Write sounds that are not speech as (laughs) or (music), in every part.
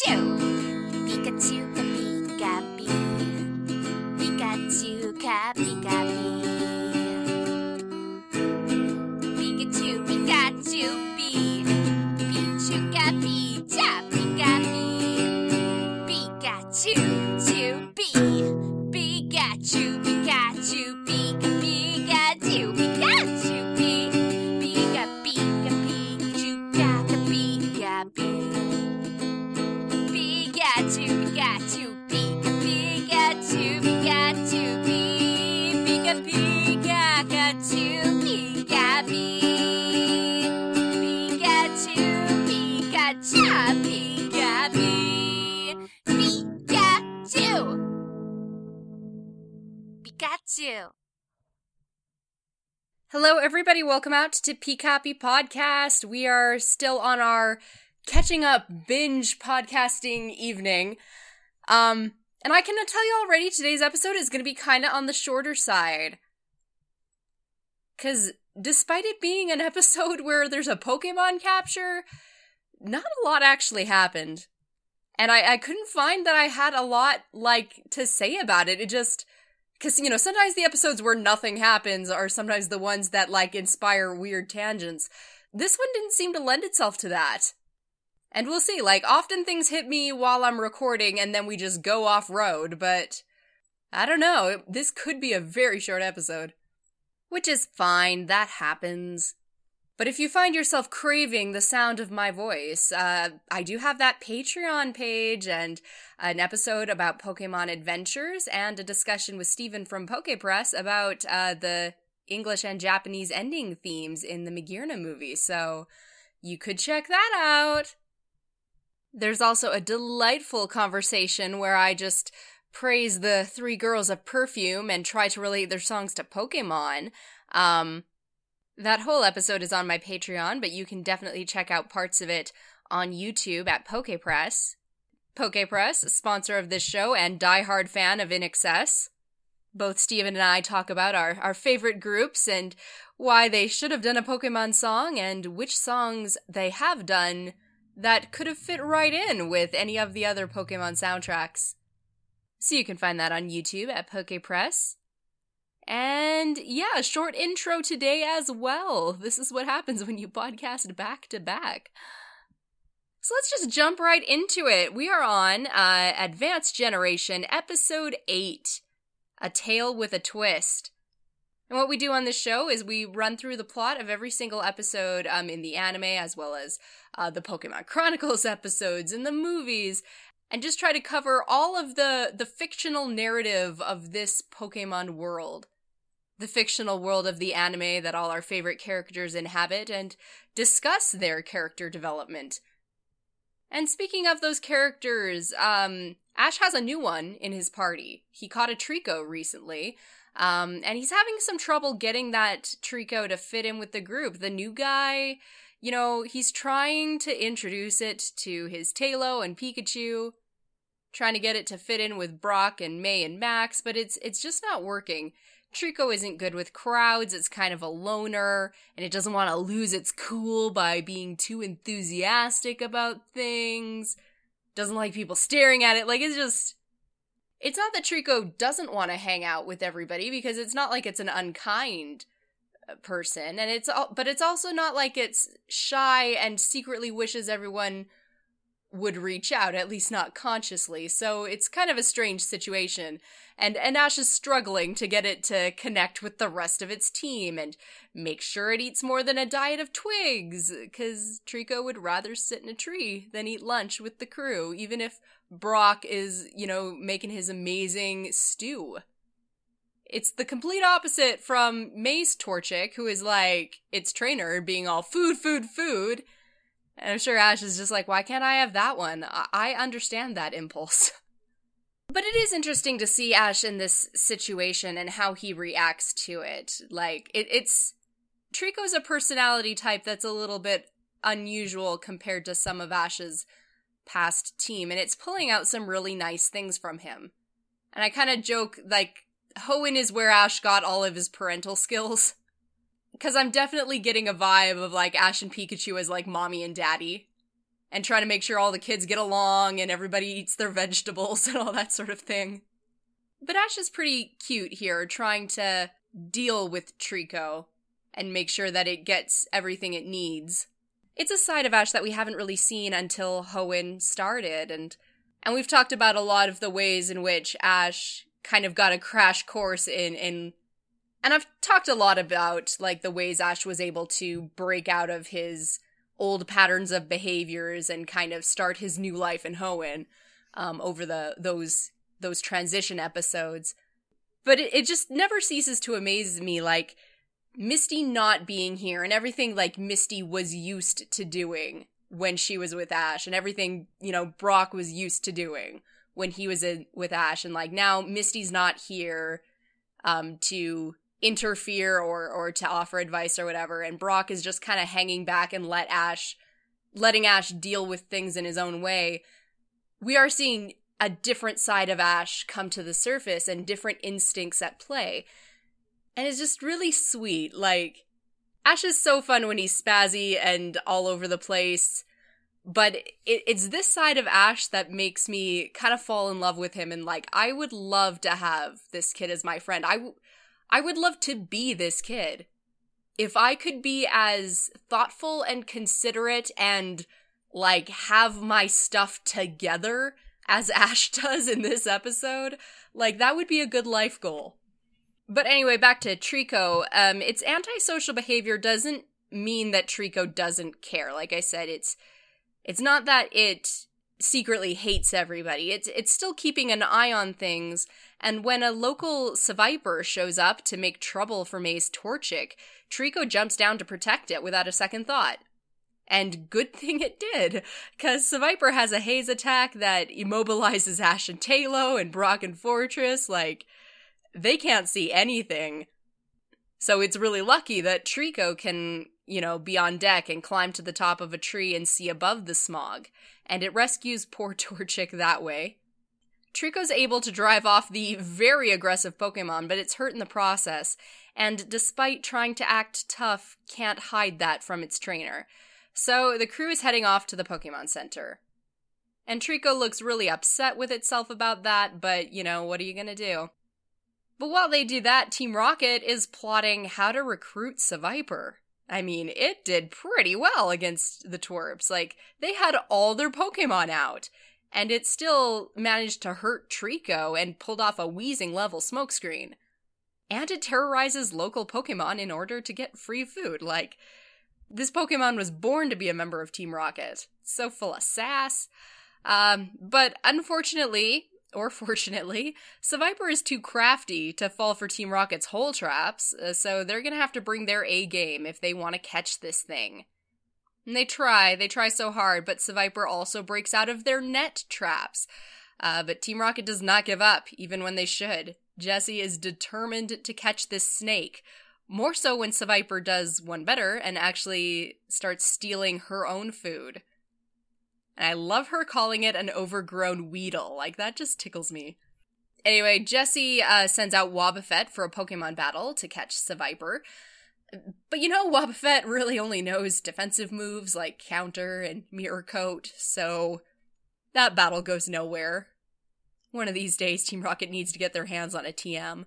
Pikachu. Pikachu ka Pika Pee. Pikachu ka Pika Pee. Pikachu, Pikachu Pee. Pichu ka Picha Pika Pee. Pikachu, Chu Pee. Pikachu, Pikachu Pika Pikachu Pikachu Pee. Pika Pika Pichu Kaka Pika Pee. Everybody. Welcome out to Peacoppy Podcast. We are still on our catching up binge podcasting evening. Um, and I can tell you already today's episode is going to be kind of on the shorter side. Because despite it being an (laughs) episode where there's a Pokemon capture, not a lot actually happened. And I, I couldn't find that I had a lot, like, to say about it. It just because you know sometimes the episodes where nothing happens are sometimes the ones that like inspire weird tangents. This one didn't seem to lend itself to that. And we'll see like often things hit me while i'm recording and then we just go off road but i don't know this could be a very short episode. Which is fine that happens but if you find yourself craving the sound of my voice, uh, I do have that Patreon page and an episode about Pokemon Adventures and a discussion with Steven from PokePress about uh, the English and Japanese ending themes in the Magirna movie. So you could check that out. There's also a delightful conversation where I just praise the three girls of perfume and try to relate their songs to Pokemon. Um, that whole episode is on my Patreon, but you can definitely check out parts of it on YouTube at PokePress. PokePress, sponsor of this show and diehard fan of INXS. Both Steven and I talk about our, our favorite groups and why they should have done a Pokemon song and which songs they have done that could have fit right in with any of the other Pokemon soundtracks. So you can find that on YouTube at PokePress. And yeah, short intro today as well. This is what happens when you podcast back to back. So let's just jump right into it. We are on uh, Advanced Generation, Episode 8 A Tale with a Twist. And what we do on this show is we run through the plot of every single episode um, in the anime, as well as uh, the Pokemon Chronicles (laughs) episodes and the movies, and just try to cover all of the the fictional narrative of this Pokemon world. The fictional world of the anime that all our favorite characters inhabit and discuss their character development. And speaking of those characters, um, Ash has a new one in his party. He caught a Treecko recently, um, and he's having some trouble getting that Treecko to fit in with the group. The new guy, you know, he's trying to introduce it to his Taillow and Pikachu, trying to get it to fit in with Brock and May and Max, but it's it's just not working. Treecko isn't good with crowds, it's kind of a loner, and it doesn't want to lose its cool by being too enthusiastic about things. Doesn't like people staring at it, like it's just it's not that Treecko doesn't want to hang out with everybody because it's not like it's an unkind uh, person and it's all but it's also not like it's shy and secretly wishes everyone would reach out at least not consciously so it's kind of a strange situation and and Ash is struggling to get it to connect with the rest of its team and make sure it eats more than a diet of twigs cuz Treecko would rather sit in a tree than eat lunch with the crew even if Brock is you know making his amazing stew it's the complete opposite from May's Torchic, who is like its trainer being all food, food, food. And I'm sure Ash is just like, why can't I have that one? I, understand that impulse. (laughs) but it is interesting to see Ash in this situation and how he reacts to it. Like, it, it's. Treecko's a personality type that's a little bit unusual compared to some of Ash's past team, and it's pulling out some really nice things from him. And I kind of joke, like, Hoenn is where Ash got all of his parental skills. (laughs) Because I'm definitely getting a vibe of like Ash and Pikachu as like mommy and daddy. and trying to make sure all the kids get along and everybody eats their (laughs) vegetables and all that sort of thing. But Ash is pretty cute here, trying to deal with Treecko and make sure that it gets everything it needs. It's a side of Ash that we haven't really seen until Hoenn started, and and we've talked about a lot of the ways in which Ash kind of got a crash course in in and I've talked a lot about like the ways Ash was able to break out of his old patterns of behaviors and kind of start his new life in Hoenn um, over the those those transition episodes. But it, it just never ceases to amaze me, like Misty not being here and everything like Misty was used to doing when she was with Ash and everything, you know, Brock was used to doing when he was in with Ash and like now Misty's not here um to interfere or or to offer advice or whatever and Brock is just kind of hanging back and let Ash letting Ash deal with things in his own way. We are seeing a different side of Ash come to the surface and different instincts at play. And it's just really sweet. Like Ash is so fun when he's spazzy and all over the place. But it, it's this side of Ash that makes me kind of fall in love with him. And like, I would love to have this kid as my friend. I, I would love to be this kid. If I could be as thoughtful and considerate and like have my stuff together as (laughs) Ash does in this episode, like that would be a good life goal. But anyway, back to Treecko. Um, its antisocial behavior doesn't mean that Treecko doesn't care. Like I said, it's it's not that it secretly hates everybody. It's it's still keeping an eye on things. And when a local Seviper shows up to make trouble for May's Torchic, Treecko jumps down to protect it without a second thought. And good (laughs) thing it did, because Seviper has a haze attack that immobilizes Ash and Taillow and Brock and Forretress. Like, they can't see anything. So it's really lucky that Treecko can, you know, be on deck and climb to the top of a tree and see above the smog and it rescues poor (laughs) Torchic that way. Treecko's able to drive off the very aggressive Pokemon, but it's hurt in the process, and despite trying to act tough, can't hide that from its trainer. So the crew is heading off to the Pokemon Center. And Treecko looks really upset with itself about that, but you know, what are you gonna do? But while they do that, Team Rocket is plotting how to recruit Seviper. I mean, it did pretty well against the twerps. Like, they had all their Pokemon out, and it still managed to hurt Treecko and pulled off a wheezing level smokescreen. And it terrorizes local Pokemon in order to get free food. Like, this Pokemon was born to be a member of Team Rocket. So full of sass. Um, but unfortunately, or fortunately, Seviper is too crafty to fall for Team Rocket's hole traps, uh, so they're gonna have to bring their A game if they want to catch this thing. And they try, they try so hard, but Seviper also breaks out of their net traps. Uh, but Team Rocket does not give up, even when they should. Jessie is determined to catch this snake, more so when Seviper does one better and actually starts stealing her own food. And I love her calling it an overgrown Weedle. Like, that just tickles me. Anyway, Jessie uh, sends out Wobbuffet for a Pokemon battle to catch Seviper. But you know, Wobbuffet really only knows defensive moves like Counter and Mirror Coat, so that battle goes nowhere. One of these days, Team Rocket needs to get their hands on a TM.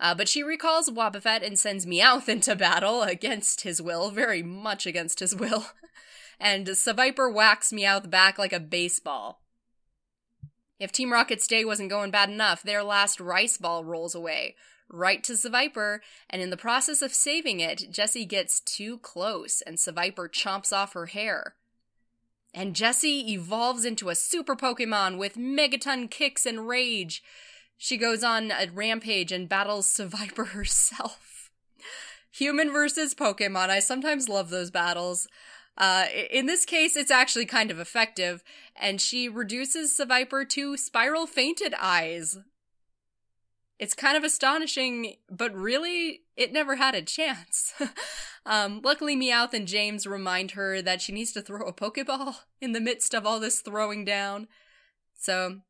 Uh, but she recalls Wobbuffet and sends Meowth (laughs) into battle against his will, very much against his will. (laughs) and Seviper whacks Meowth the back like a baseball. If Team Rocket's day wasn't going bad enough, their last rice ball rolls away, right to Seviper, and in the process of saving it, Jessie gets too close and Seviper chomps off her hair. And Jessie evolves into a super Pokemon with megaton kicks and rage. She goes on a rampage and battles Seviper (laughs) herself. Human versus Pokemon. I sometimes love those battles. Uh, in this case, it's actually kind of effective, and she reduces Seviper to spiral fainted eyes. It's kind of astonishing, but really, it never had a chance. (laughs) um, luckily, Meowth and James remind her that she needs to throw a Pokeball in the midst of all this throwing down. So,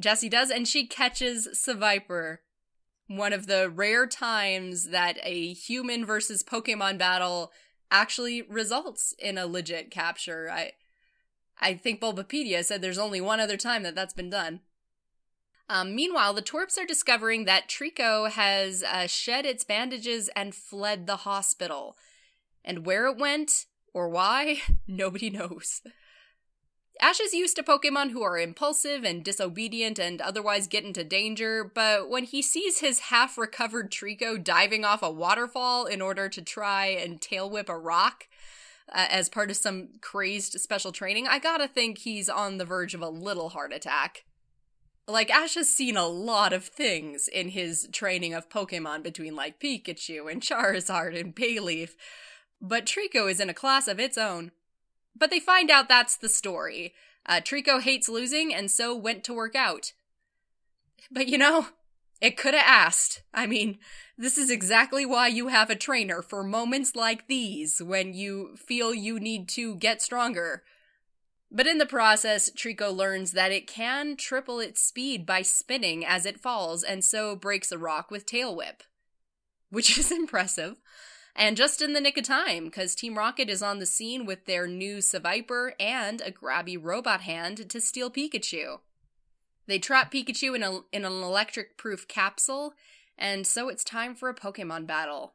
Jessie does, and she catches Seviper. One of the rare times that a human versus Pokemon battle actually results in a legit capture. I I think Bulbapedia said there's only one other time that that's been done. Um, meanwhile, the twerps are discovering that Treecko has uh, shed its bandages and fled the hospital. And where it went, or why, (laughs) nobody knows. Ash is used to Pokemon who are impulsive and disobedient and otherwise get into danger, but when he sees his half recovered Treecko diving off a waterfall in order to try and tail whip a rock uh, as part of some crazed special training, I gotta think he's on the verge of a little heart attack. Like, Ash has seen a lot of things in his training of Pokemon between, like, Pikachu and Charizard and Bayleaf, but Treecko is in a class of its own. But they find out that's the story. Uh, Treecko hates losing and so went to work out. But you know, it could have asked. I mean, this is exactly why you have a trainer for moments like these when you feel you need to get stronger. But in the process, Treecko learns that it can triple its speed by spinning as it falls and so breaks a rock with Tail Whip. Which (laughs) is impressive. And just in the nick of time, because Team Rocket is on the scene with their new Seviper and a grabby robot hand to steal Pikachu. They trap Pikachu in, a, in an electric proof capsule, and so it's time for a Pokemon battle.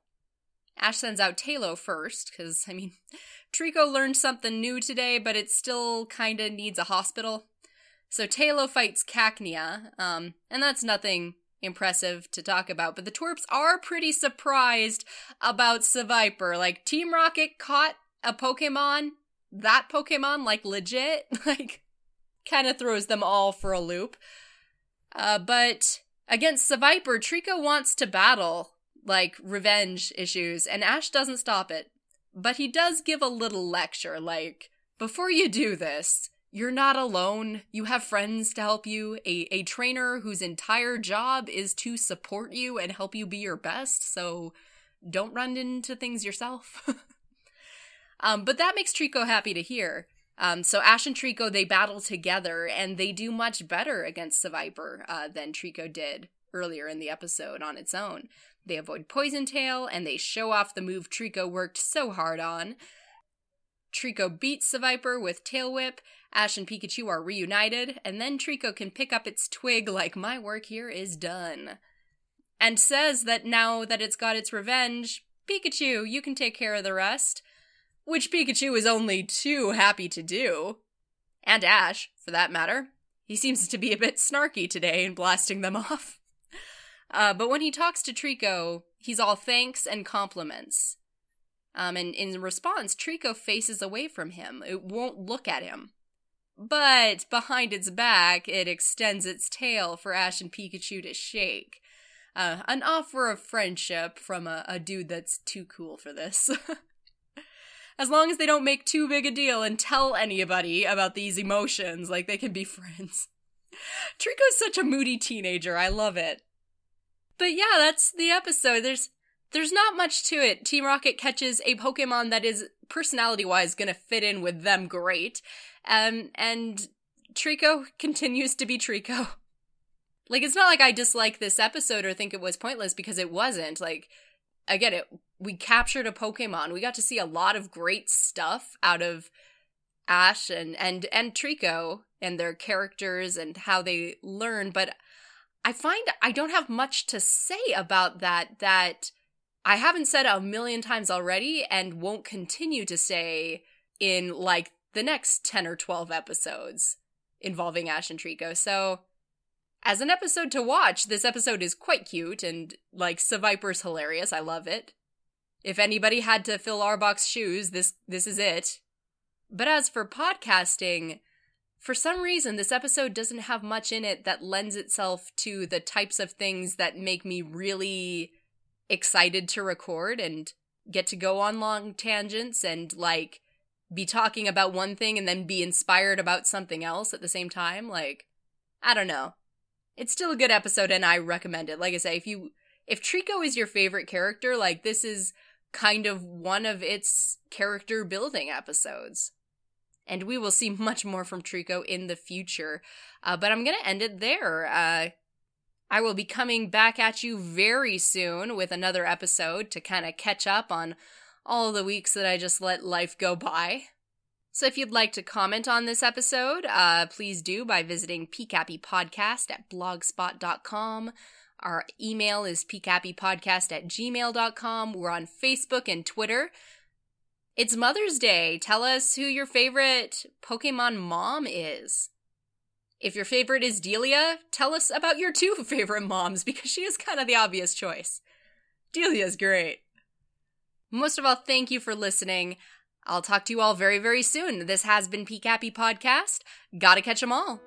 Ash sends out Taillow first, because, I mean, (laughs) Treecko learned something new today, but it still kinda needs a hospital. So Taillow fights Cacnea, um, and that's nothing impressive to talk about, but the twerps are pretty surprised about Seviper. Like, Team Rocket caught a Pokemon, that Pokemon, like, legit, (laughs) like, kind of throws them all for a loop. Uh, but against Seviper, Treecko wants to battle, like, revenge issues, and Ash doesn't stop it. But he does give a little lecture, like, before you do this, you're not alone. You have friends to help you, a, a trainer whose entire job is to support you and help you be your best, so don't run into things yourself. (laughs) um, but that makes Treecko happy to hear. Um, so Ash and Treecko, they battle together, and they do much better against Seviper uh, than Treecko did earlier in the episode on its own. They avoid Poison Tail, and they show off the move Treecko worked so hard on. Treecko beats the Viper with Tail Whip, Ash and Pikachu are reunited, and then Treecko can pick up its twig like my work here is done. And says that now that it's got its revenge, Pikachu, you can take care of the rest. Which Pikachu is only too happy to do. And Ash, for that matter. He seems to be a bit snarky today in blasting them (laughs) off. Uh, but when he talks to Treecko, he's all thanks and compliments. Um, and in response, Treecko faces away from him. It won't look at him. But behind its back, it extends its tail for Ash and Pikachu to shake. Uh, an offer of friendship from a, a dude that's too cool for this. (laughs) as long as they don't make too big a deal and tell anybody about these emotions, like they can be (laughs) friends. Treecko's such a moody teenager. I love it. But yeah, that's the episode. There's there's not much to it. Team Rocket catches a Pokemon that is personality wise gonna fit in with them great. Um, and Treecko (laughs) continues to be Treecko. Like, it's not like I dislike this episode or think it was pointless because it wasn't. Like, again, it. We captured a Pokemon. We got to see a lot of great stuff out of Ash and and and Treecko and their characters and how they learn, but I find I don't have much to say about that that I haven't said a million times already and won't continue to say in like the next 10 or 12 episodes involving Ash and Treecko. So, as an episode to watch, this episode is quite cute and, like, Seviper's hilarious. I love it. If anybody had to fill Arbok's shoes, this this is it. But as for podcasting, for some reason this episode doesn't have much in it that lends itself to the types of things that make me really excited to record and get to go on long tangents and like be talking about one thing and then be inspired about something else at the same time. Like, I don't know. It's still a good episode and I recommend it. Like I say, if you if Treecko is your favorite character, like this is kind of one of its character building episodes. And we will see (laughs) much more from Treecko in the future. Uh, but I'm going to end it there. Uh, I will be coming back at you very soon with another episode to kind of catch up on all the weeks that I just let life go by. So if you'd like to comment on this episode, uh, please do by visiting pcappypodcast at blogspot.com. Our email is pcappypodcast at gmail.com. We're on Facebook and Twitter. It's Mother's Day. Tell us who your favorite Pokemon mom is. If your favorite is Delia, tell us about your two (laughs) favorite moms because she is kind of the obvious choice. Delia's great. Most of all, thank you for listening. I'll talk to you all very, very soon. This has been PCAPy Podcast. Gotta catch 'em all.